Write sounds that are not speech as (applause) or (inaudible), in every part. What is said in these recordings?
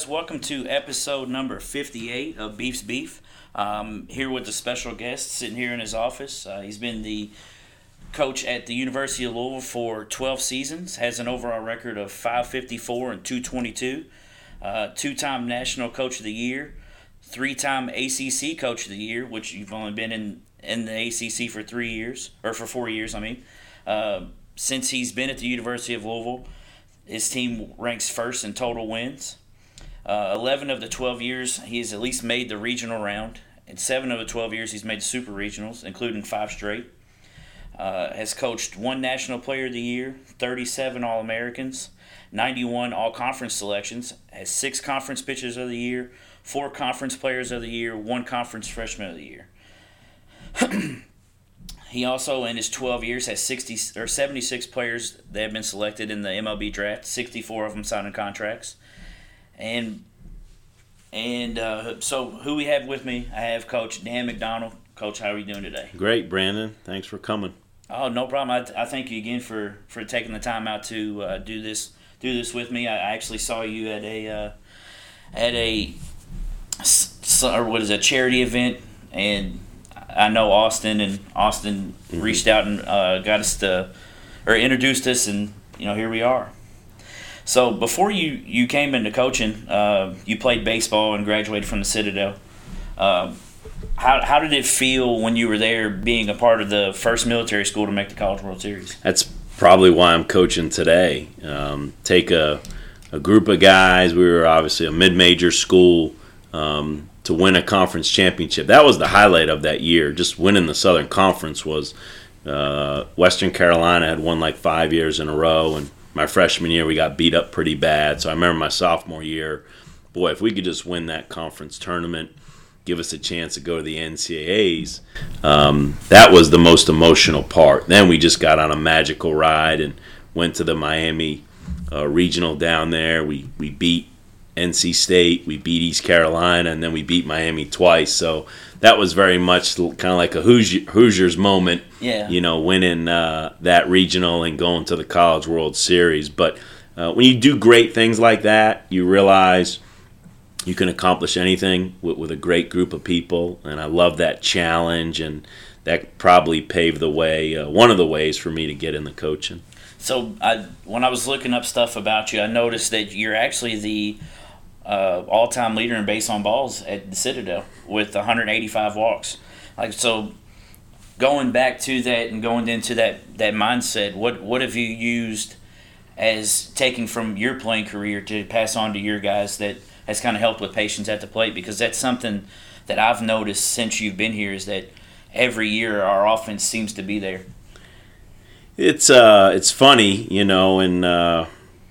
Guys, welcome to episode number 58 of Beef's Beef. Um, here with a special guest sitting here in his office. Uh, he's been the coach at the University of Louisville for 12 seasons, has an overall record of 554 and 222, uh, two time National Coach of the Year, three time ACC Coach of the Year, which you've only been in, in the ACC for three years, or for four years, I mean. Uh, since he's been at the University of Louisville, his team ranks first in total wins. Uh, 11 of the 12 years, he has at least made the regional round. In seven of the 12 years, he's made super regionals, including five straight. Uh, has coached one National Player of the Year, 37 All Americans, 91 All Conference selections, has six Conference Pitchers of the Year, four Conference Players of the Year, one Conference Freshman of the Year. (clears throat) he also, in his 12 years, has 60 or 76 players that have been selected in the MLB draft. 64 of them signing contracts. And and uh, so, who we have with me? I have Coach Dan McDonnell. Coach, how are you doing today? Great, Brandon. Thanks for coming. Oh, no problem. I, I thank you again for, for taking the time out to uh, do this do this with me. I, I actually saw you at a uh, at a or what is it, a charity event, and I know Austin and Austin mm-hmm. reached out and uh, got us to or introduced us, and you know here we are. So before you, you came into coaching, uh, you played baseball and graduated from the Citadel. Uh, how, how did it feel when you were there being a part of the first military school to make the College World Series? That's probably why I'm coaching today. Um, take a, a group of guys, we were obviously a mid major school, um, to win a conference championship. That was the highlight of that year. Just winning the Southern Conference was. Uh, Western Carolina had won like five years in a row, and my freshman year we got beat up pretty bad. So I remember my sophomore year, boy, if we could just win that conference tournament, give us a chance to go to the NCAAs, um, that was the most emotional part. Then we just got on a magical ride and went to the Miami uh, regional down there. We we beat NC State, we beat East Carolina, and then we beat Miami twice. So that was very much kind of like a Hoosier, Hoosiers moment. Yeah. You know, winning uh, that regional and going to the College World Series. But uh, when you do great things like that, you realize you can accomplish anything with, with a great group of people. And I love that challenge, and that probably paved the way, uh, one of the ways for me to get in the coaching. So I, when I was looking up stuff about you, I noticed that you're actually the uh, all-time leader in base on balls at the Citadel with 185 walks. Like so, going back to that and going into that that mindset, what what have you used as taking from your playing career to pass on to your guys that has kind of helped with patience at the plate? Because that's something that I've noticed since you've been here is that every year our offense seems to be there. It's uh, it's funny, you know, in uh,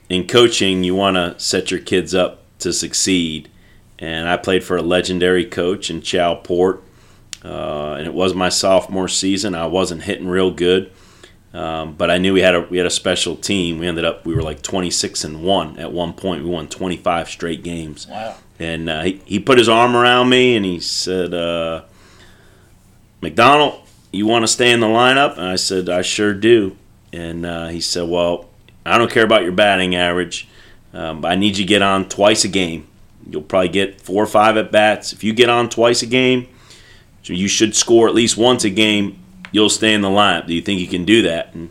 in coaching, you want to set your kids up to succeed. And I played for a legendary coach in Chal Port. Uh, and it was my sophomore season. I wasn't hitting real good, um, but I knew we had a we had a special team. We ended up we were like 26 and one at one point. We won 25 straight games. Wow! And uh, he he put his arm around me and he said, uh, "McDonnell, you want to stay in the lineup?" And I said, "I sure do." And uh, he said, "Well, I don't care about your batting average. Um, I need you to get on twice a game. You'll probably get four or five at bats. If you get on twice a game, so you should score at least once a game. You'll stay in the lineup. Do you think you can do that? And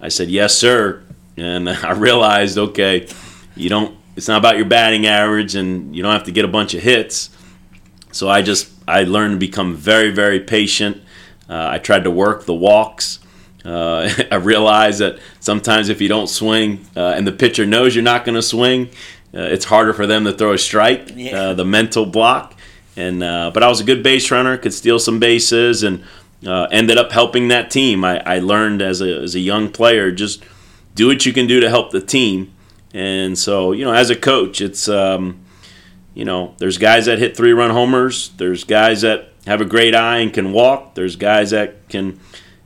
I said, yes, sir. And (laughs) I realized, okay, you don't. It's not about your batting average, and you don't have to get a bunch of hits. So I just I learned to become very very patient. Uh, I tried to work the walks. Uh, (laughs) I realize that sometimes if you don't swing uh, and the pitcher knows you're not going to swing, uh, it's harder for them to throw a strike. Yeah. Uh, the mental block. And uh, but I was a good base runner, could steal some bases, and uh, ended up helping that team. I, I learned as a as a young player just do what you can do to help the team. And so you know, as a coach, it's um, you know, there's guys that hit three run homers. There's guys that have a great eye and can walk. There's guys that can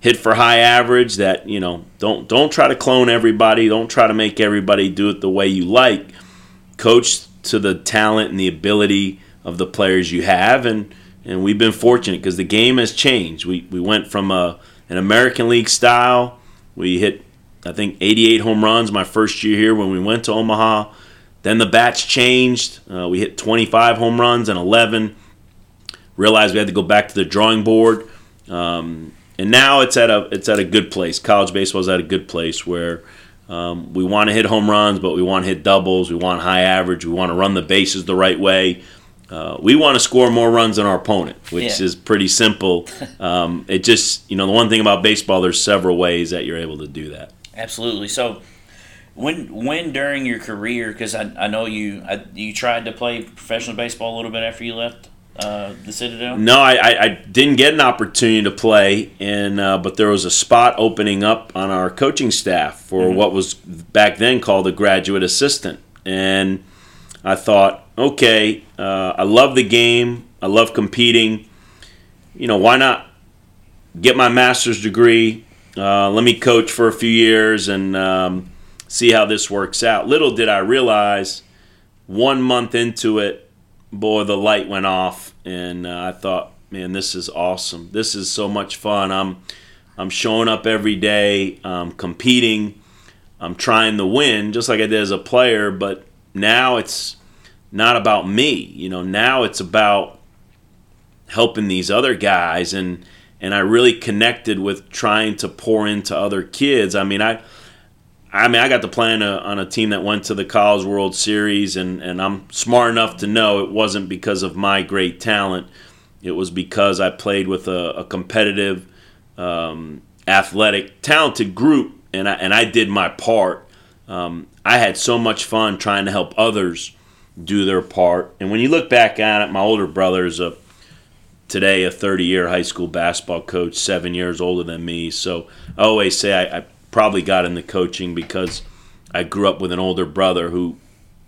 hit for high average that you know don't don't try to clone everybody don't try to make everybody do it the way you like coach to the talent and the ability of the players you have and and we've been fortunate because the game has changed we we went from a an American League style we hit I think 88 home runs my first year here when we went to Omaha Then the bats changed. Uh, we hit 25 home runs and 11. Realized we had to go back to the drawing board. Um, and now it's at a it's at a good place. College baseball is at a good place where um, we want to hit home runs, but we want to hit doubles. We want high average. We want to run the bases the right way. Uh, we want to score more runs than our opponent, which Yeah. is pretty simple. (laughs) Um, it just, you know, the one thing about baseball, there's several ways that you're able to do that. Absolutely. So, when when during your career, because I, I know you I, you tried to play professional baseball a little bit after you left uh, the Citadel. No, I, I, I didn't get an opportunity to play, and uh, but there was a spot opening up on our coaching staff for what was back then called a graduate assistant, and I thought, okay, uh, I love the game, I love competing, you know, why not get my master's degree? Uh, let me coach for a few years and um, see how this works out. Little did I realize, one month into it, boy, the light went off, and uh, I thought, man, this is awesome. This is so much fun. I'm, I'm showing up every day, um, competing. I'm trying to win, just like I did as a player. But now it's not about me. You know, now it's about helping these other guys, and and I really connected with trying to pour into other kids. I mean, I. I mean, I got to play on a, on a team that went to the College World Series, and, and I'm smart enough to know it wasn't because of my great talent. It was because I played with a, a competitive, um, athletic, talented group, and I, and I did my part. Um, I had so much fun trying to help others do their part. And when you look back at it, my older brother is a today a 30 year high school basketball coach, seven years older than me. So I always say I, I probably got into coaching because I grew up with an older brother who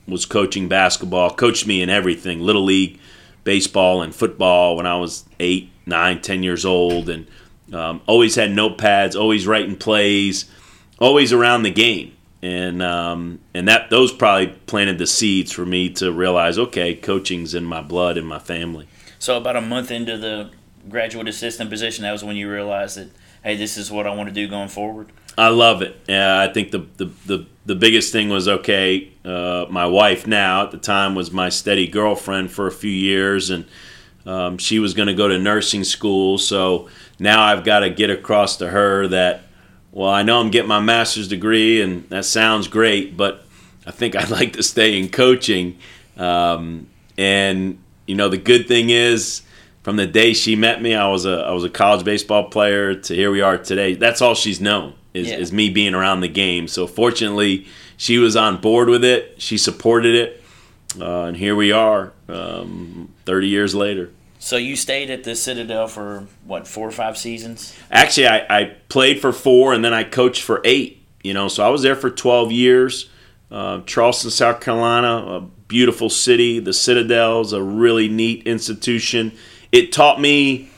was coaching basketball, coached me in everything, little league, baseball, and football when I was eight, nine, ten years old, and um, always had notepads, always writing plays, always around the game. And um, and that those probably planted the seeds for me to realize, okay, coaching's in my blood in my family. So about a month into the graduate assistant position, that was when you realized that hey, this is what I want to do going forward. I love it. Yeah, I think the the, the, the biggest thing was okay. Uh, my wife now at the time was my steady girlfriend for a few years, and um, she was going to go to nursing school. So now I've got to get across to her that well, I know I'm getting my master's degree, and that sounds great, but I think I'd (laughs) like to stay in coaching. Um, and you know, the good thing is from the day she met me, I was a I was a college baseball player to here we are today. That's all she's known is, Yeah. is me being around the game. So fortunately, she was on board with it. She supported it, uh, and here we are, um, thirty years later. So you stayed at the Citadel for what four or five seasons? Actually, I, I played for four, and then I coached for eight. You know, so I was there for twelve years. Uh, Charleston, South Carolina, a beautiful city. The Citadel is a really neat institution. It taught me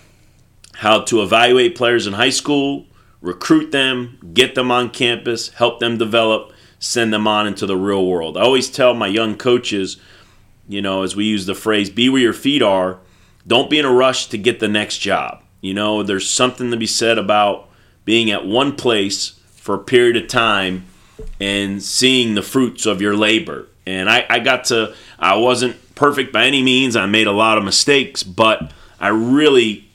how to evaluate players in high school, recruit them, get them on campus, help them develop, send them on into the real world. I always tell my young coaches, you know, as we use the phrase, be where your feet are, don't be in a rush to get the next job. You know, there's something to be said about being at one place for a period of time and seeing the fruits of your labor. And I, I got to, I wasn't perfect by any means. I made a lot of mistakes, but I really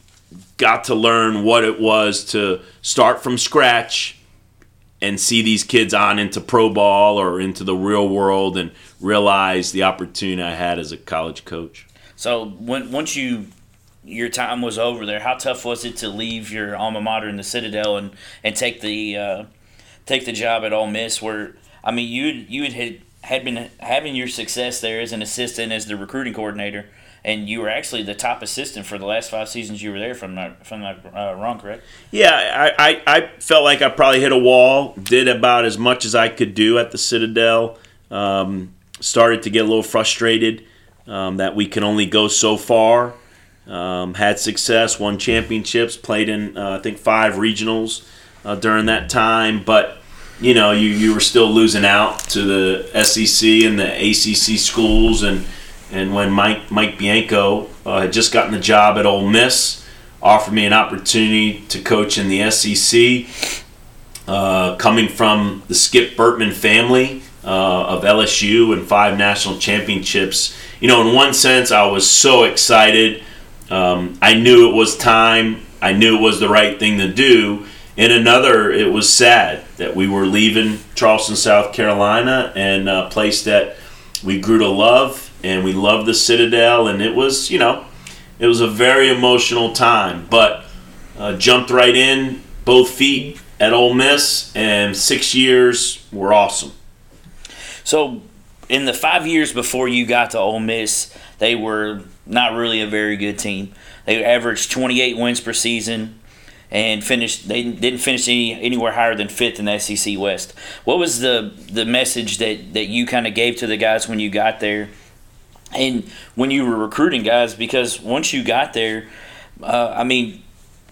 got to learn what it was to start from scratch and see these kids on into pro ball or into the real world and realize the opportunity I had as a college coach. So when once you your time was over there, how tough was it to leave your alma mater in the Citadel and and take the uh, take the job at Ole Miss? Where I mean, you you had had been having your success there as an assistant, as the recruiting coordinator, and you were actually the top assistant for the last five seasons you were there. From not from not uh, wrong, correct? Yeah, I, I, I felt like I probably hit a wall. Did about as much as I could do at the Citadel. Um, started to get a little frustrated um, that we can only go so far. Um, had success, won championships, played in uh, I think five regionals uh, during that time, but you know you, you were still losing out to the SEC and the ACC schools, and and when Mike Mike Bianco uh, had just gotten the job at Ole Miss, offered me an opportunity to coach in the SEC. Uh, coming from the Skip Bertman family, uh, of LSU and five national championships. You know, in one sense, I was so excited. Um, I knew it was time. I knew it was the right thing to do. In another, it was sad that we were leaving Charleston, South Carolina, and a place that we grew to love, and we loved the Citadel, and it was, you know, it was a very emotional time. But uh, jumped right in, both feet at Ole Miss, and six years were awesome. So, in the five years before you got to Ole Miss, they were not really a very good team. They averaged 28 wins per season and finished. They didn't finish any, anywhere higher than fifth in the SEC West. What was the the message that that you kind of gave to the guys when you got there, and when you were recruiting guys? Because once you got there, uh, I mean,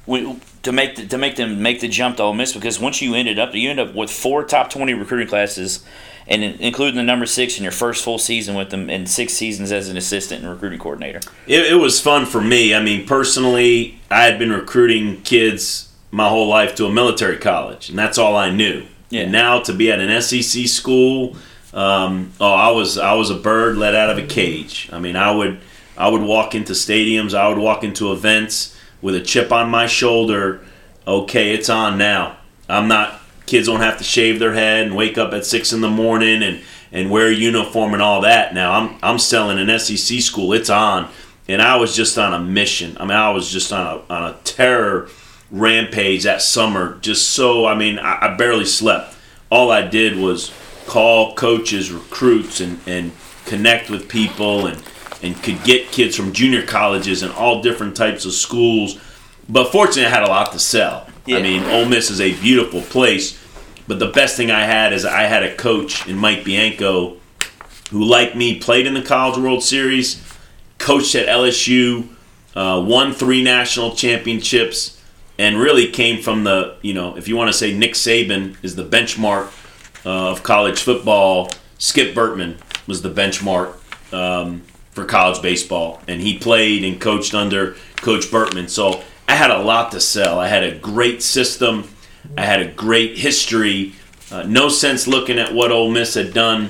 we, to make the, to make them make the jump to Ole Miss because once you ended up you end up with four top twenty recruiting classes, and including the number six in your first full season with them and six seasons as an assistant and recruiting coordinator. It, it was fun for me. I mean, personally, I had been recruiting kids my whole life to a military college, and that's all I knew. Yeah. And now to be at an SEC school, um, oh, I was I was a bird let out of a cage. I mean, I would I would walk into stadiums, I would walk into events with a chip on my shoulder. Okay, it's on now. I'm not. Kids don't have to shave their head and wake up at six in the morning and, and wear a uniform and all that. Now I'm I'm selling an SEC school. It's on, and I was just on a mission. I mean, I was just on a on a terror rampage that summer. Just so I mean, I, I barely slept. All I did was call coaches, recruits, and and connect with people and and could get kids from junior colleges and all different types of schools. But fortunately, I had a lot to sell. Yeah. I mean, Ole Miss is a beautiful place, but the best thing I had is I had a coach in Mike Bianco who, like me, played in the College World Series, coached at LSU, uh, won three national championships, and really came from the, you know, if you want to say Nick Saban is the benchmark uh, of college football, Skip Bertman was the benchmark. Um, for college baseball, and he played and coached under Coach Bertman. So I had a lot to sell. I had a great system. I had a great history. Uh, no sense looking at what Ole Miss had done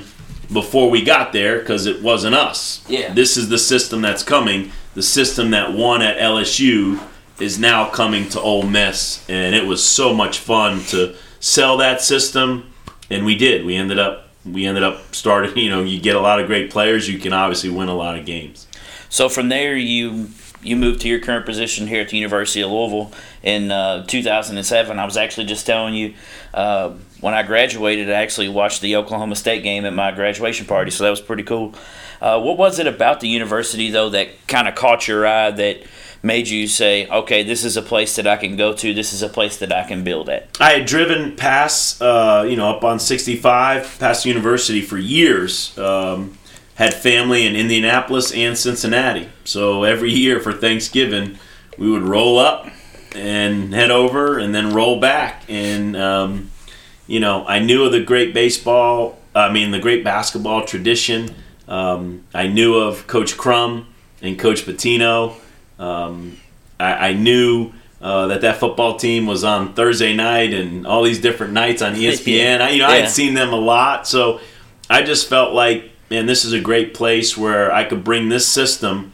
before we got there because it wasn't us. Yeah. This is the system that's coming. The system that won at LSU is now coming to Ole Miss, and it was so much fun to sell that system, and we did. We ended up we ended up starting. (laughs) You know, you get a lot of great players. You can obviously win a lot of games. So from there, you you moved to your current position here at the University of Louisville in uh, 2007. I was actually just telling you uh, when I graduated, I actually watched the Oklahoma State game at my graduation party, so that was pretty cool. Uh, what was it about the university though that kind of caught your eye that made you say, okay, this is a place that I can go to. This is a place that I can build at? I had driven past, uh, you know, up on 65, past university for years. Um, had family in Indianapolis and Cincinnati. So every year for Thanksgiving, we would roll up and head over and then roll back. And, um, you know, I knew of the great baseball, I mean, the great basketball tradition. Um, I knew of Coach Crum and Coach Pitino. Um, I, I, knew uh, that that football team was on Thursday night and all these different nights on (laughs) ESPN. I, you know, yeah. I had seen them a lot, so I just felt like, man, this is a great place where I could bring this system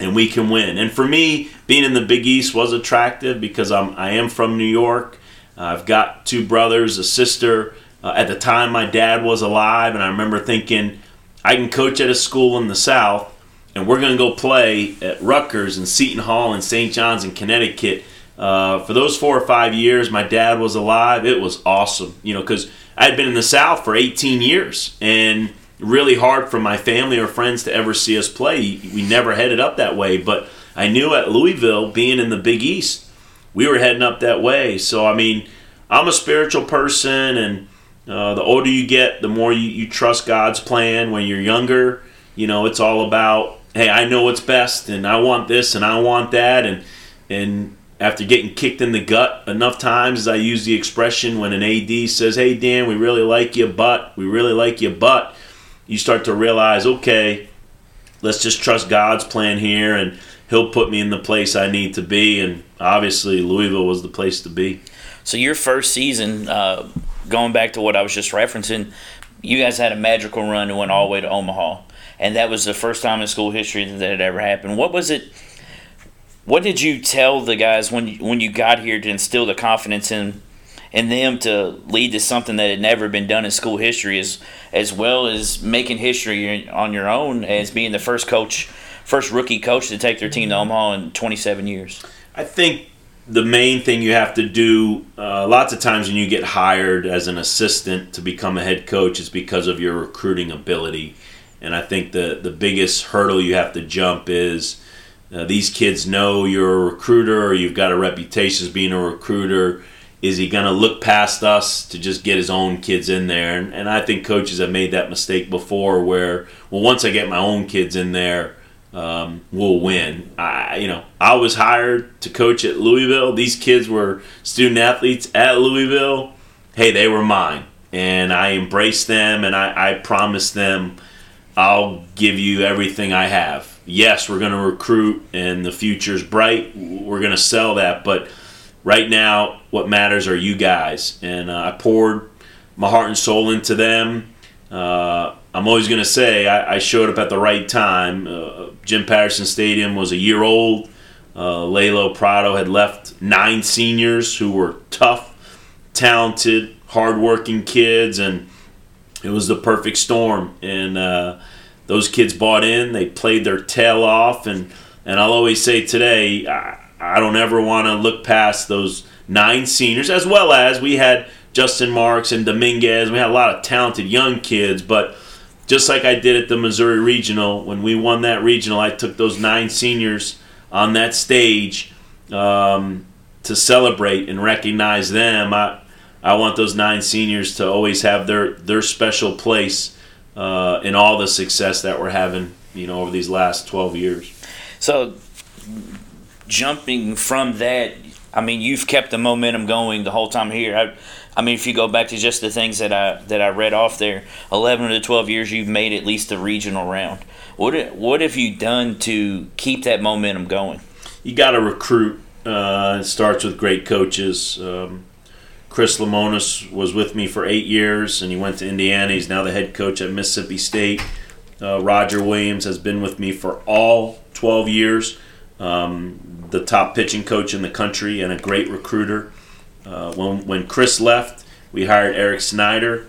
and we can win. And for me, being in the Big East was attractive because I'm I am from New York. Uh, I've got two brothers, a sister. Uh, at the time, my dad was alive, and I remember thinking, I can coach at a school in the South and we're going to go play at Rutgers and Seton Hall and St. John's in Connecticut. Uh, for those four or five years, my dad was alive. It was awesome, you know, because I had been in the South for 18 years and really hard for my family or friends to ever see us play. We never headed up that way, but I knew at Louisville, being in the Big East, we were heading up that way. So, I mean, I'm a spiritual person, and uh, the older you get, the more you, you trust God's plan. When you're younger, you know, it's all about hey, I know what's best, and I want this, and I want that, and and after getting kicked in the gut enough times, I use the expression when an AD says, "Hey Dan, we really like you, but we really like you, but," you start to realize, okay, let's just trust God's plan here, and He'll put me in the place I need to be, and obviously Louisville was the place to be. So your first season. Uh going back to what I was just referencing, you guys had a magical run and went all the way to Omaha, and that was the first time in school history that had ever happened. What was it? What did you tell the guys when you, when you got here to instill the confidence in in them to lead to something that had never been done in school history, as as well as making history on your own as being the first coach, first rookie coach to take their team to Omaha in 27 years? I think the main thing you have to do uh, lots of times when you get hired as an assistant to become a head coach is because of your recruiting ability and i think the, the biggest hurdle you have to jump is uh, these kids know you're a recruiter or you've got a reputation as being a recruiter is he going to look past us to just get his own kids in there and, and i think coaches have made that mistake before where well once i get my own kids in there um, will win. I, you know, I was hired to coach at Louisville. These kids were student athletes at Louisville. Hey, they were mine, and I embraced them, and I, I promised them, I'll give you everything I have. Yes, we're going to recruit, and the future's bright. We're going to sell that, but right now, what matters are you guys, and uh, I poured my heart and soul into them. Uh, I'm always going to say I, I, showed up at the right time. Uh, Jim Patterson Stadium was a year old. Uh, Lelo Prado had left nine seniors who were tough, talented, hardworking kids, and it was the perfect storm. And uh, those kids bought in. They played their tail off. And, and I'll always say today, I, I don't ever want to look past those nine seniors, as well as we had Justin Marks and Dominguez. We had a lot of talented young kids, but just like I did at the Missouri Regional. When we won that regional, I took those nine seniors on that stage um, to celebrate and recognize them. I, I want those nine seniors to always have their, their special place uh, in all the success that we're having, you know, over these last 12 years. So, jumping from that, I mean, you've kept the momentum going the whole time here. I, I mean, if you go back to just the things that I that I read off there, eleven to twelve years, you've made at least the regional round. What what have you done to keep that momentum going? You got to recruit. Uh, it starts with great coaches. Um, Chris Lemonis was with me for eight years, and he went to Indiana. He's now the head coach at Mississippi State. Uh, Roger Williams has been with me for all 12 years. Um, the top pitching coach in the country and a great recruiter. Uh, when when Chris left, we hired Eric Snider,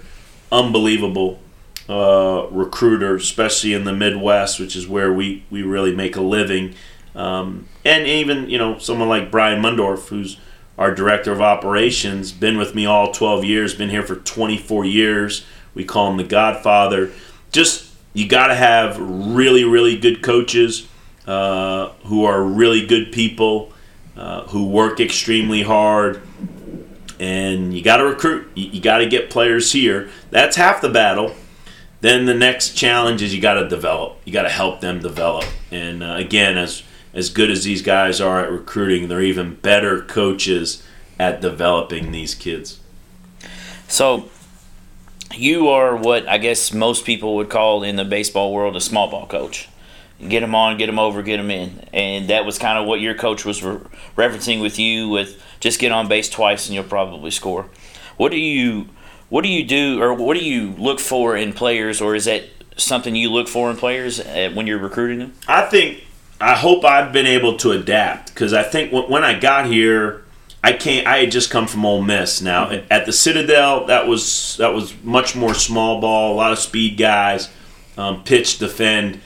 unbelievable uh, recruiter, especially in the Midwest, which is where we, we really make a living. Um, and even you know someone like Brian Mundorf, who's our director of operations, been with me all 12 years, been here for 24 years. We call him the Godfather. Just you got to have really really good coaches uh, who are really good people, uh, who work extremely hard and you got to recruit. You, you got to get players here. That's half the battle. Then the next challenge is you got to develop. You got to help them develop. And uh, again, as as good as these guys are at recruiting, they're even better coaches at developing these kids. So, you are what I guess most people would call in the baseball world a small ball coach. Get them on, get them over, get them in, and that was kind of what your coach was re- referencing with you with just get on base twice and you'll probably score. What do you what do you do or what do you look for in players or is that something you look for in players uh, when you're recruiting them? I think I hope I've been able to adapt because I think when I got here I can't. I had just come from Ole Miss. Now mm-hmm. at the Citadel, that was that was much more small ball, a lot of speed guys, um, pitch, defend.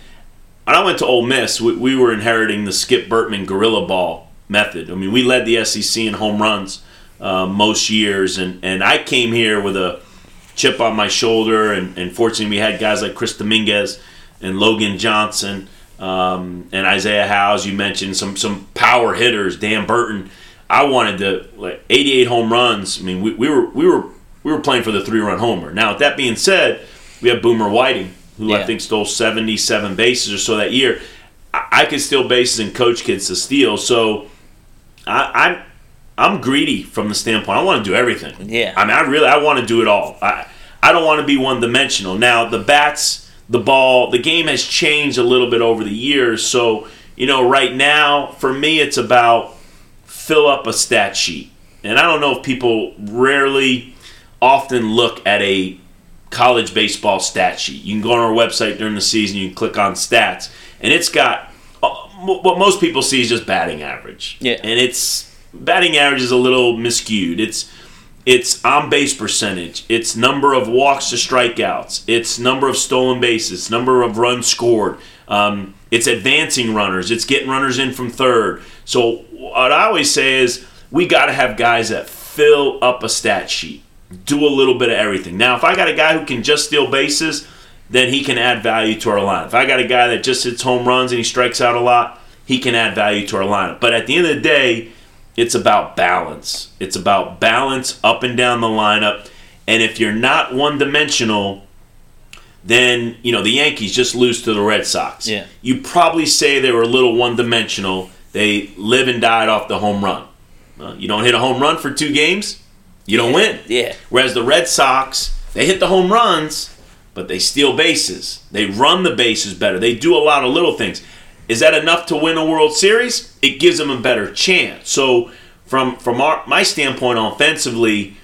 When I went to Ole Miss, we, we, were inheriting the Skip Bertman gorilla ball method. I mean, we led the SEC in home runs uh, most years, and, and I came here with a chip on my shoulder, and, and fortunately, we had guys like Chris Dominguez and Logan Johnson um, and Isaiah Howes. You mentioned some some power hitters, Dan Burton. I wanted to like 88 home runs. I mean, we, we were we were we were playing for the three run homer. Now, with that being said, we have Boomer Whiting, who yeah. I think stole 77 bases or so that year. I, I could steal bases and coach kids to steal. So I, I'm I'm greedy from the standpoint. I want to do everything. Yeah. I mean, I really I want to do it all. I I don't want to be one dimensional. Now the bats, the ball, the game has changed a little bit over the years. So you know, right now for me, it's about fill up a stat sheet. And I don't know if people rarely often look at a college baseball stat sheet. You can go on our website during the season, you can click on stats, and it's got uh, what most people see is just batting average. Yeah. And it's batting average is a little miscued. It's it's on base percentage, it's number of walks to strikeouts, it's number of stolen bases, number of runs scored, um, it's advancing runners, it's getting runners in from third. So what I always say is we got to have guys that fill up a stat sheet, do a little bit of everything. Now, if I got a guy who can just steal bases, then he can add value to our lineup. If I got a guy that just hits home runs and he strikes out a lot, he can add value to our lineup. But at the end of the day, it's about balance. It's about balance up and down the lineup. And if you're not one dimensional, then you know the Yankees just lose to the Red Sox. Yeah. You probably say they were a little one dimensional. They live and died off the home run. Uh, you don't hit a home run for two games, you don't win. Yeah. Whereas the Red Sox, they hit the home runs, but they steal bases. They run the bases better. They do a lot of little things. Is that enough to win a World Series? It gives them a better chance. So from from our, my standpoint offensively,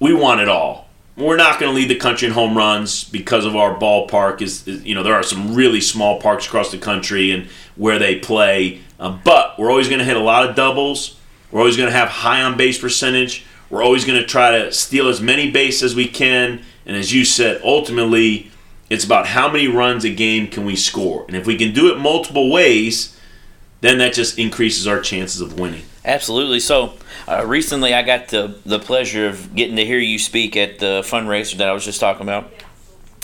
we want it all. We're not going to lead the country in home runs because of our ballpark. Is, is you know there are some really small parks across the country and where they play, uh, but we're always going to hit a lot of doubles. We're always going to have high on base percentage. We're always going to try to steal as many bases as we can. And as you said, ultimately, it's about how many runs a game can we score. And if we can do it multiple ways, then that just increases our chances of winning. Absolutely. So, uh, recently I got the, the pleasure of getting to hear you speak at the fundraiser that I was just talking about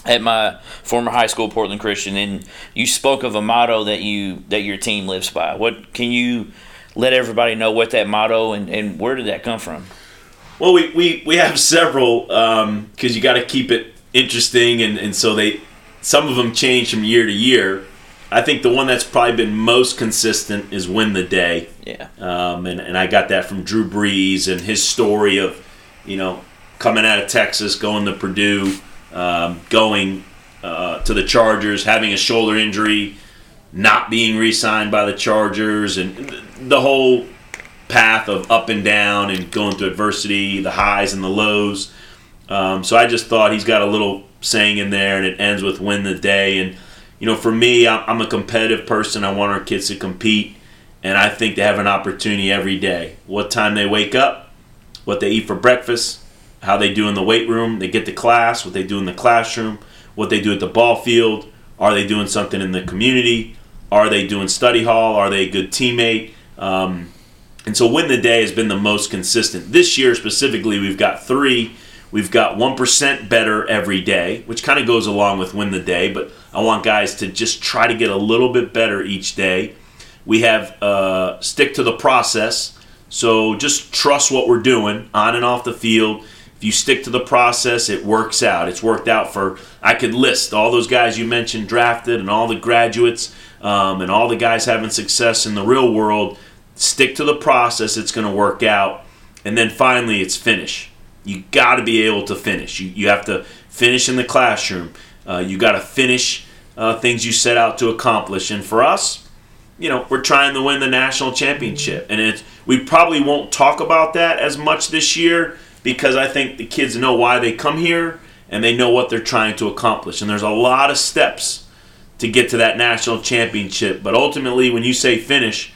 at my former high school, Portland Christian, and you spoke of a motto that you that your team lives by. What can you let everybody know what that motto and, and where did that come from? Well, we, we, we have several because um, you got to keep it interesting, and, and so they some of them change from year to year. I think the one that's probably been most consistent is "Win the Day." Yeah. Um, and and I got that from Drew Brees and his story of, you know, coming out of Texas, going to Purdue, um, going uh, to the Chargers, having a shoulder injury, not being re-signed by the Chargers, and the whole path of up and down and going through adversity, the highs and the lows. Um, so I just thought he's got a little saying in there, and it ends with "Win the Day." And you know, for me, I'm a competitive person. I want our kids to compete, and I think they have an opportunity every day. What time they wake up, what they eat for breakfast, how they do in the weight room, they get to class, what they do in the classroom, what they do at the ball field. Are they doing something in the community? Are they doing study hall? Are they a good teammate? Um, and so, win the day has been the most consistent. This year specifically, we've got three. We've got 1% better every day, which kind of goes along with win the day, but I want guys to just try to get a little bit better each day. We have uh, stick to the process. So just trust what we're doing on and off the field. If you stick to the process, it works out. It's worked out for, I could list all those guys you mentioned drafted and all the graduates um, and all the guys having success in the real world. Stick to the process, it's going to work out. And then finally, it's finish. You got to be able to finish. You, you have to finish in the classroom. Uh, you got to finish uh, things you set out to accomplish. And for us, you know, we're trying to win the national championship. And it's, we probably won't talk about that as much this year because I think the kids know why they come here and they know what they're trying to accomplish. And there's a lot of steps to get to that national championship. But ultimately, when you say finish,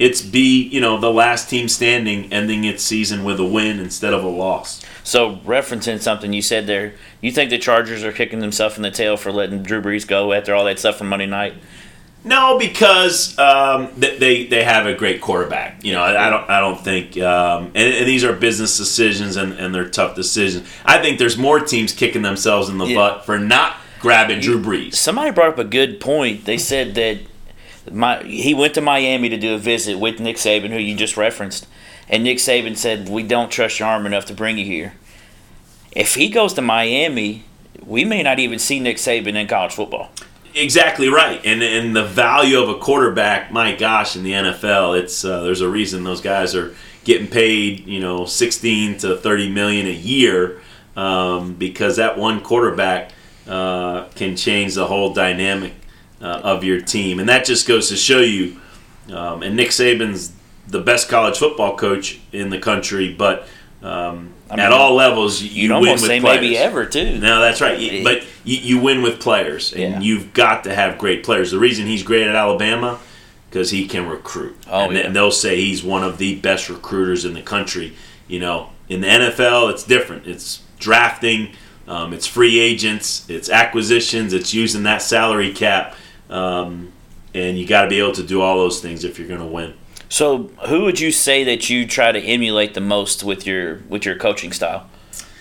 it's be you know the last team standing ending its season with a win instead of a loss. So referencing something you said there you think the chargers are kicking themselves in the tail for letting drew brees go after all that stuff from monday night? No because um, they they have a great quarterback you know i, don't i don't think um, and, and, these are business decisions and, and they're tough decisions. I think there's more teams kicking themselves in the yeah. butt for not grabbing drew brees. somebody brought up a good point. They said that my he went to Miami to do a visit with Nick Saban, who you just referenced, and Nick Saban said, "We don't trust your arm enough to bring you here." If he goes to Miami, we may not even see Nick Saban in college football. Exactly right, and and the value of a quarterback, my gosh, in the NFL, it's uh, there's a reason those guys are getting paid, you know, 16 to 30 million a year, um, because that one quarterback uh, can change the whole dynamic uh, of your team. And that just goes to show you, um, and Nick Saban's the best college football coach in the country, but um, I mean, At all levels, you, you win almost with say players. maybe ever too. No, that's right. You- But you, you win with players, and Yeah. you've got to have great players. The reason he's great at Alabama because he can recruit. Oh, and, yeah. and they'll say he's one of the best recruiters in the country. You know, in the NFL, it's different. It's drafting, um, it's free agents, it's acquisitions, it's using that salary cap, um, and you got to be able to do all those things if you're going to win. So, who would you say that you try to emulate the most with your with your coaching style?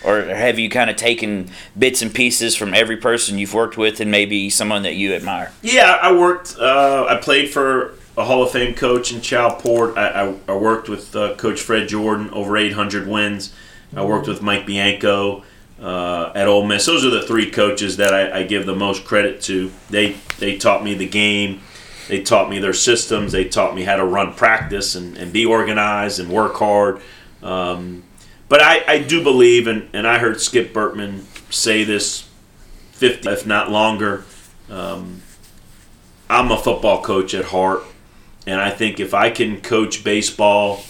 Or have you kind of taken bits and pieces from every person you've worked with and maybe someone that you admire? Yeah, I worked. Uh, I played for a Hall of Fame coach in Chal Port. I, I, I worked with uh, Coach Fred Jordan, over 800 wins. I worked with Mike Bianco uh, at Ole Miss. Those are the three coaches that I, I give the most credit to. They they taught me the game. They taught me their systems. They taught me how to run practice and, and be organized and work hard. Um, but I, I do believe, and, and I heard Skip Bertman say this 50, if not longer. Um, I'm a football coach at heart, and I think if I can coach baseball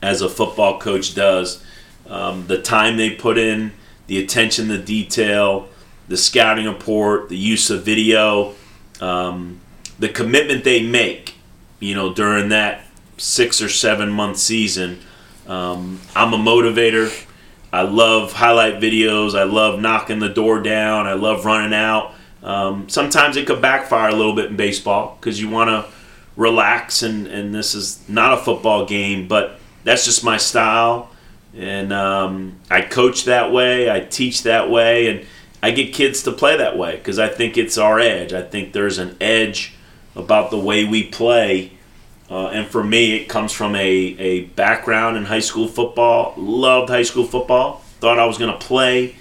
as a football coach does, um, the time they put in, the attention to detail, the scouting report, the use of video, um, the commitment they make, you know, during that six or seven month season. Um, I'm a motivator. I love highlight videos. I love knocking the door down. I love running out. Um, sometimes it could backfire a little bit in baseball because you want to relax, and, and this is not a football game, but that's just my style. And um, I coach that way, I teach that way, and I get kids to play that way because I think it's our edge. I think there's an edge about the way we play. Uh, and for me, it comes from a, a background in high school football. Loved high school football. Thought I was going to play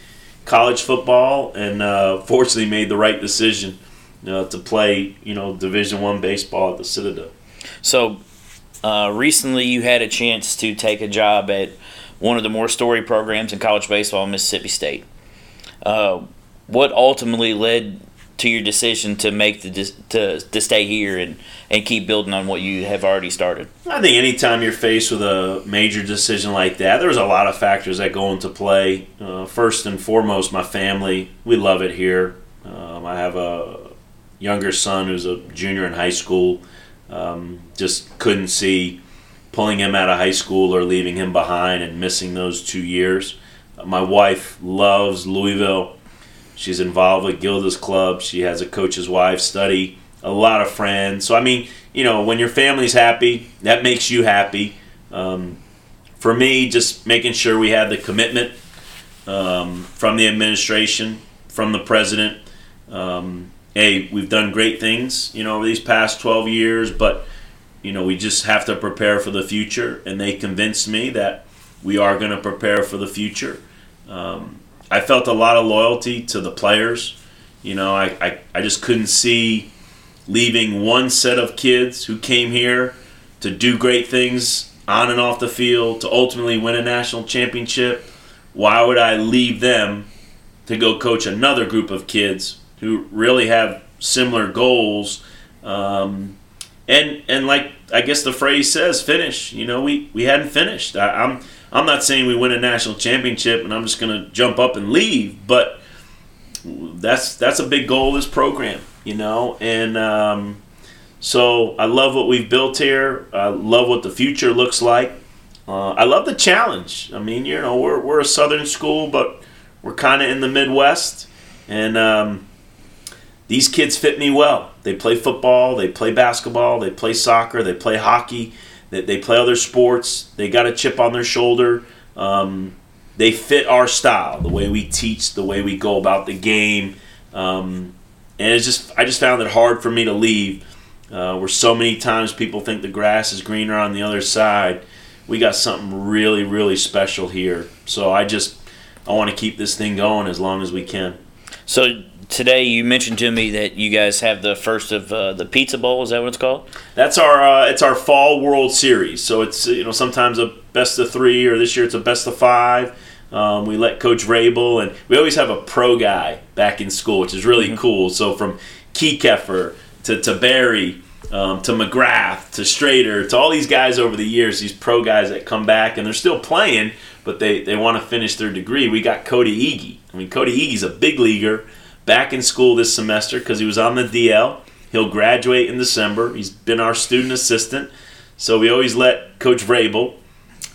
college football, and uh, fortunately made the right decision to play, you know, Division One baseball at the Citadel. So, uh, recently you had a chance to take a job at one of the more story programs in college baseball Mississippi State. Uh, what ultimately led to your decision to make the to, to stay here and, and keep building on what you have already started? I think anytime you're faced with a major decision like that, there's a lot of factors that go into play. Uh, first and foremost, my family. We love it here. Um, I have a younger son who's a junior in high school. Um, just couldn't see pulling him out of high school or leaving him behind and missing those two years. My wife loves Louisville. She's involved with Gilda's Club. She has a coach's wife study, a lot of friends. So, I mean, you know, when your family's happy, that makes you happy. Um, for me, just making sure we have the commitment um, from the administration, from the president. Um, hey, we've done great things, you know, over these past 12 years, but, you know, we just have to prepare for the future. And they convinced me that we are going to prepare for the future. Um, I felt a lot of loyalty to the players. You know, I, I, I just couldn't see leaving one set of kids who came here to do great things on and off the field to ultimately win a national championship. Why would I leave them to go coach another group of kids who really have similar goals? Um, and and like I guess the phrase says, finish. You know, we, we hadn't finished. I, I'm I'm not saying we win a national championship and I'm just to jump up and leave, but that's that's a big goal of this program, you know. And um, so I love what we've built here. I love what the future looks like. Uh, I love the challenge. I mean, you know, we're we're a southern school, but we're kind of in the Midwest, and um, these kids fit me well. They play football, they play basketball, they play soccer, they play hockey, they, they play other sports. They got a chip on their shoulder. Um, they fit our style, the way we teach, the way we go about the game. Um, and it's just, I just found it hard for me to leave. Uh, where so many times people think the grass is greener on the other side. We got something really, really special here. So I just, I want to keep this thing going as long as we can. So today you mentioned to me that you guys have the first of uh, the Pizza Bowl. Is that what it's called? That's our uh, it's our fall World Series. So it's you know sometimes a best of three, or this year it's a best of five. Um, we let Coach Rabel, and we always have a pro guy back in school, which is really cool. So from Kekeffer to to Barry um, to McGrath to Strader to all these guys over the years, these pro guys that come back and they're still playing, but they, they want to finish their degree. We got Cody Ege. I mean, Cody Ege's a big leaguer, back in school this semester because he was on the DL. He'll graduate in December. He's been our student assistant, so we always let Coach Vrabel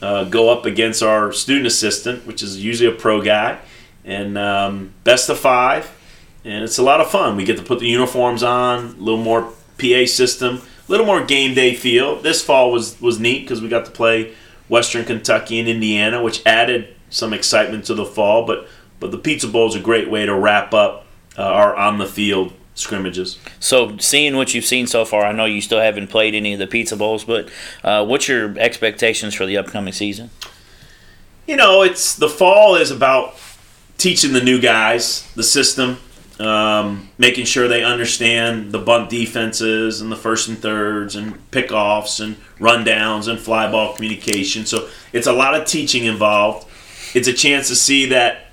uh, go up against our student assistant, which is usually a pro guy, and um, best of five. And it's a lot of fun. We get to put the uniforms on, a little more PA system, a little more game day feel. This fall was was neat because we got to play Western Kentucky and Indiana, which added some excitement to the fall. But but the Pizza Bowl is a great way to wrap up uh, our on the field scrimmages. So, seeing what you've seen so far, I know you still haven't played any of the Pizza Bowls, but uh, what's your expectations for the upcoming season? You know, it's the fall is about teaching the new guys the system, um, making sure they understand the bunt defenses and the first and thirds and pickoffs and rundowns and fly ball communication. So it's a lot of teaching involved. It's a chance to see that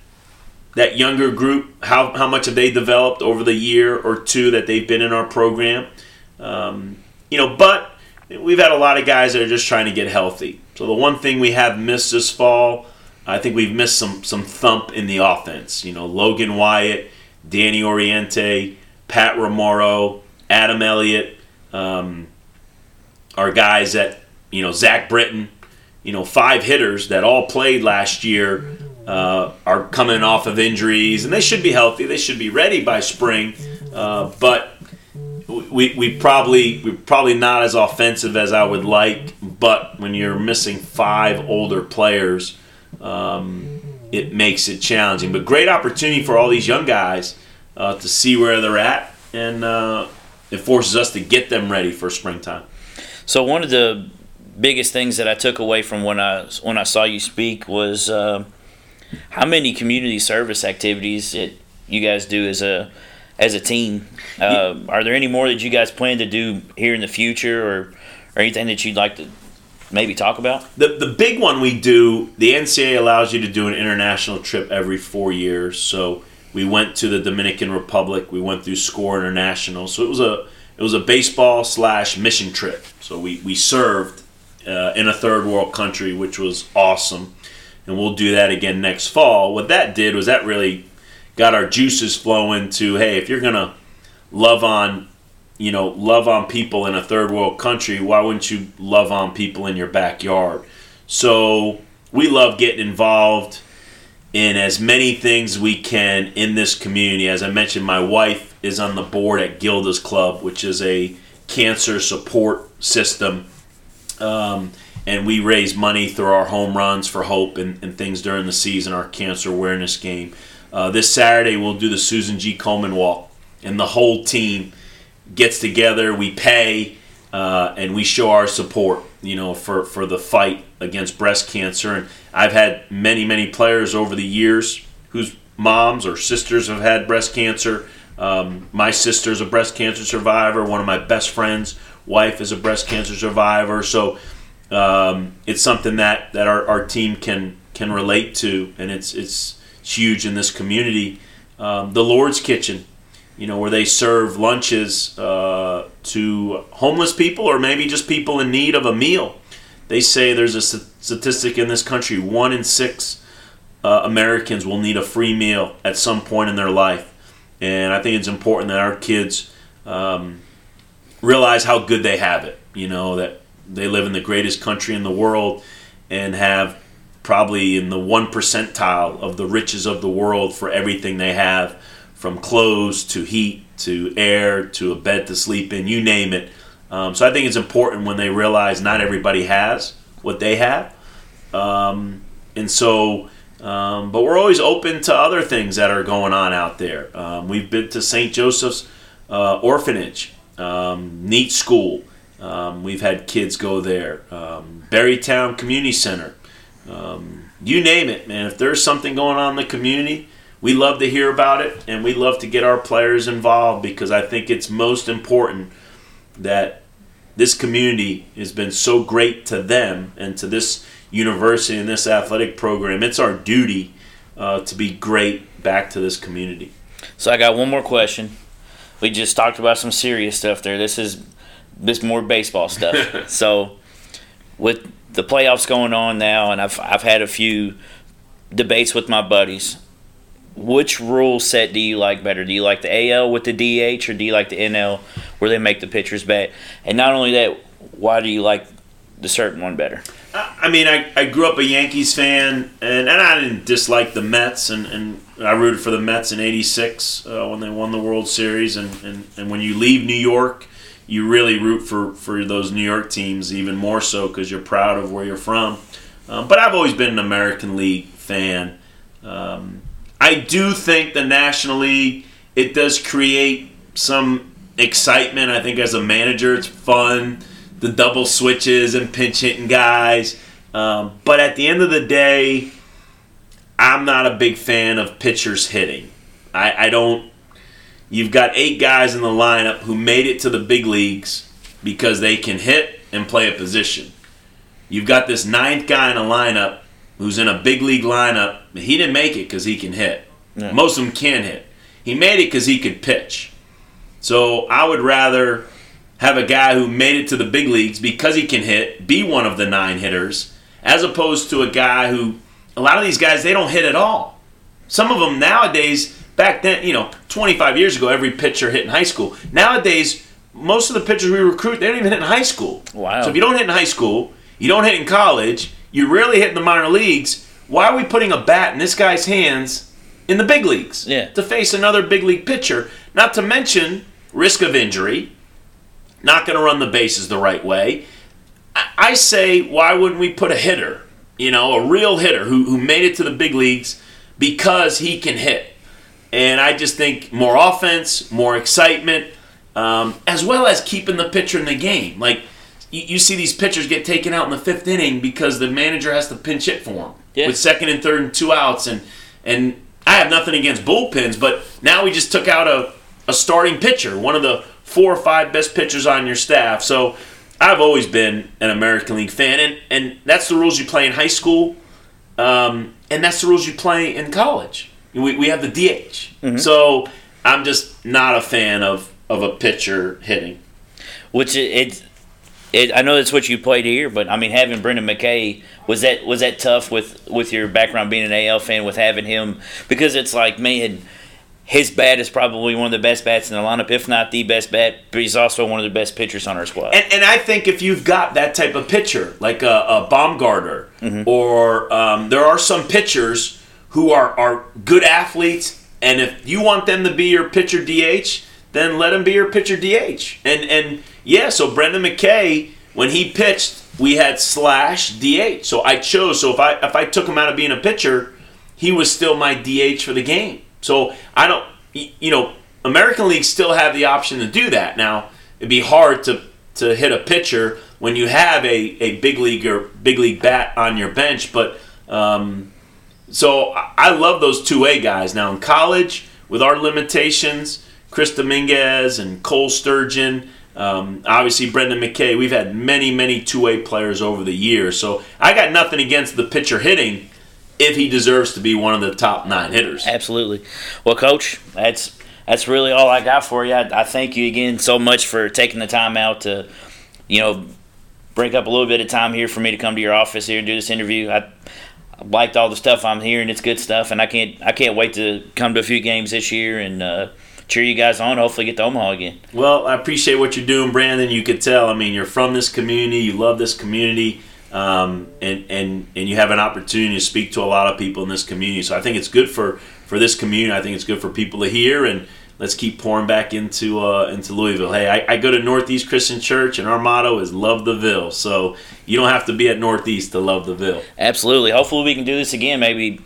that younger group, how, how much have they developed over the year or two that they've been in our program. Um, you know, but we've had a lot of guys that are just trying to get healthy. So the one thing we have missed this fall, I think we've missed some some thump in the offense. You know, Logan Wyatt, Danny Oriente, Pat Romero, Adam Elliott, um, are guys that you know Zach Britton, you know, five hitters that all played last year uh, are coming off of injuries, and they should be healthy. They should be ready by spring, uh, but we, we probably we're probably not as offensive as I would like. But when you're missing five older players, um, it makes it challenging. But great opportunity for all these young guys uh, to see where they're at, and uh, it forces us to get them ready for springtime. So one of the biggest things that I took away from when I when I saw you speak was uh, how many community service activities that you guys do as a as a team? Uh, are there any more that you guys plan to do here in the future, or or anything that you'd like to maybe talk about? The the big one we do. The NCAA allows you to do an international trip every four years. So we went to the Dominican Republic. We went through SCORE International. So it was a it was a baseball slash mission trip. So we we served uh, in a third world country, which was awesome and we'll do that again next fall. What that did was that really got our juices flowing to hey, if you're gonna love on, you know, love on people in a third world country, why wouldn't you love on people in your backyard? So we love getting involved in as many things we can in this community. As I mentioned, my wife is on the board at Gilda's Club, which is a cancer support system. Um, and we raise money through our home runs for hope and, and things during the season, our cancer awareness game. Uh, this Saturday, we'll do the Susan G. Komen Walk, and the whole team gets together. We pay uh, and we show our support, you know, for, for the fight against breast cancer. And I've had many, many players over the years whose moms or sisters have had breast cancer. Um, my sister's a breast cancer survivor. One of my best friends' wife is a breast cancer survivor. So um, it's something that, that our, our team can can relate to, and it's it's huge in this community. Um, the Lord's Kitchen, you know, where they serve lunches uh, to homeless people or maybe just people in need of a meal. They say there's a statistic in this country: one in six uh, Americans will need a free meal at some point in their life, and I think it's important that our kids um, realize how good they have it. You know that they live in the greatest country in the world and have probably in the one percentile of the riches of the world for everything they have from clothes to heat to air to a bed to sleep in you name it. Um, so i think it's important when they realize not everybody has what they have. Um, and so um, but we're always open to other things that are going on out there. Um, we've been to st joseph's uh, orphanage um, neat school um, we've had kids go there. Um, Berrytown Community Center. Um, you name it, man. If there's something going on in the community, we love to hear about it and we love to get our players involved because I think it's most important that this community has been so great to them and to this university and this athletic program. It's our duty uh, to be great back to this community. So I got one more question. We just talked about some serious stuff there. This is this more baseball stuff. (laughs) so, with the playoffs going on now, and I've I've had a few debates with my buddies. Which rule set do you like better? Do you like the AL with the DH, or do you like the NL where they make the pitchers bat? And not only that, why do you like the certain one better? I mean, I, I grew up a Yankees fan, and, and I didn't dislike the Mets, and, and I rooted for the Mets in '86 uh, when they won the World Series, and, and, and when you leave New York, you really root for, for those New York teams even more so because you're proud of where you're from. Um, but I've always been an American League fan. Um, I do think the National League it does create some excitement. I think as a manager, it's fun the double switches and pinch hitting guys. Um, but at the end of the day, I'm not a big fan of pitchers hitting. I, I don't. You've got eight guys in the lineup who made it to the big leagues because they can hit and play a position. You've got this ninth guy in the lineup who's in a big league lineup. He didn't make it because he can hit. Yeah. Most of them can hit. He made it because he could pitch. So I would rather have a guy who made it to the big leagues because he can hit, be one of the nine hitters, as opposed to a guy who, a lot of these guys, they don't hit at all. Some of them nowadays, back then, you know, 25 years ago, every pitcher hit in high school. Nowadays, most of the pitchers we recruit, they don't even hit in high school. Wow. So if you don't hit in high school, you don't hit in college, you rarely hit in the minor leagues, why are we putting a bat in this guy's hands in the big leagues? Yeah. To face another big league pitcher, not to mention risk of injury not going to run the bases the right way. I say, why wouldn't we put a hitter, you know, a real hitter who, who made it to the big leagues because he can hit? And I just think more offense, more excitement, um, as well as keeping the pitcher in the game. Like, you, you, see these pitchers get taken out in the fifth inning because the manager has to pinch hit for them yeah. with second and third and two outs. And, and I have nothing against bullpens, but now we just took out a, a starting pitcher, one of the four or five best pitchers on your staff. So I've always been an American League fan, and, and that's the rules you play in high school, um, and that's the rules you play in college. We, we have the DH. Mm-hmm. So I'm just not a fan of, of a pitcher hitting. Which it, it, I know that's what you played here, but I mean having Brendan McKay was that was that tough with with your background being an AL fan with having him because it's like man his bat is probably one of the best bats in the lineup, if not the best bat. But he's also one of the best pitchers on our squad. And, and I think if you've got that type of pitcher, like a, a Bumgarner, mm-hmm. or um, there are some pitchers who are, are good athletes, and if you want them to be your pitcher DH, then let them be your pitcher DH. And and yeah, so Brendan McKay, when he pitched, we had slash DH. So I chose. So if I if I took him out of being a pitcher, he was still my DH for the game. So I don't, you know, American League still have the option to do that. Now it'd be hard to to hit a pitcher when you have a, a big league or big league bat on your bench, but um, so I love those two-way guys. Now in college, with our limitations, Chris Dominguez and Cole Sturgeon. Um, obviously, Brendan McKay. We've had many, many two-way players over the years, so I got nothing against the pitcher hitting if he deserves to be one of the top nine hitters. Absolutely. Well, coach, that's that's really all I got for you. I, I thank you again so much for taking the time out to, you know, break up a little bit of time here for me to come to your office here and do this interview. I, liked all the stuff I'm hearing. It's good stuff, and I can't I can't wait to come to a few games this year and. Uh, cheer you guys on. Hopefully, get to Omaha again. Well, I appreciate what you're doing, Brandon. You could tell. I mean, you're from this community. You love this community um, and and and you have an opportunity to speak to a lot of people in this community. So I think it's good for for this community. I think it's good for people to hear and. Let's keep pouring back into uh, into Louisville. Hey, I, I, go to Northeast Christian Church, and our motto is "Love the Ville." So you don't have to be at Northeast to love the Ville. Absolutely. Hopefully, we can do this again. Maybe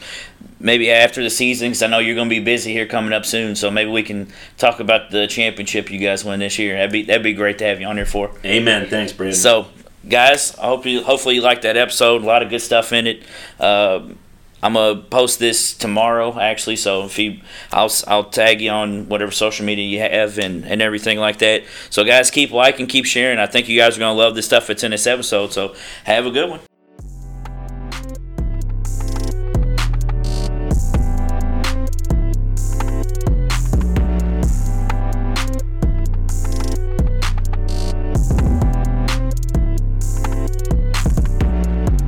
maybe after the season because I know you're going to be busy here coming up soon. So maybe we can talk about the championship you guys win this year. That'd be that'd be great to have you on here for. Amen. Thanks, Brandon. So guys, I hope you hopefully you like that episode. A lot of good stuff in it. Uh, I'm gonna post this tomorrow, actually. So if you, I'll I'll tag you on whatever social media you have and and everything like that. So guys, keep liking, keep sharing. I think you guys are gonna love the stuff that's in this episode. So have a good one.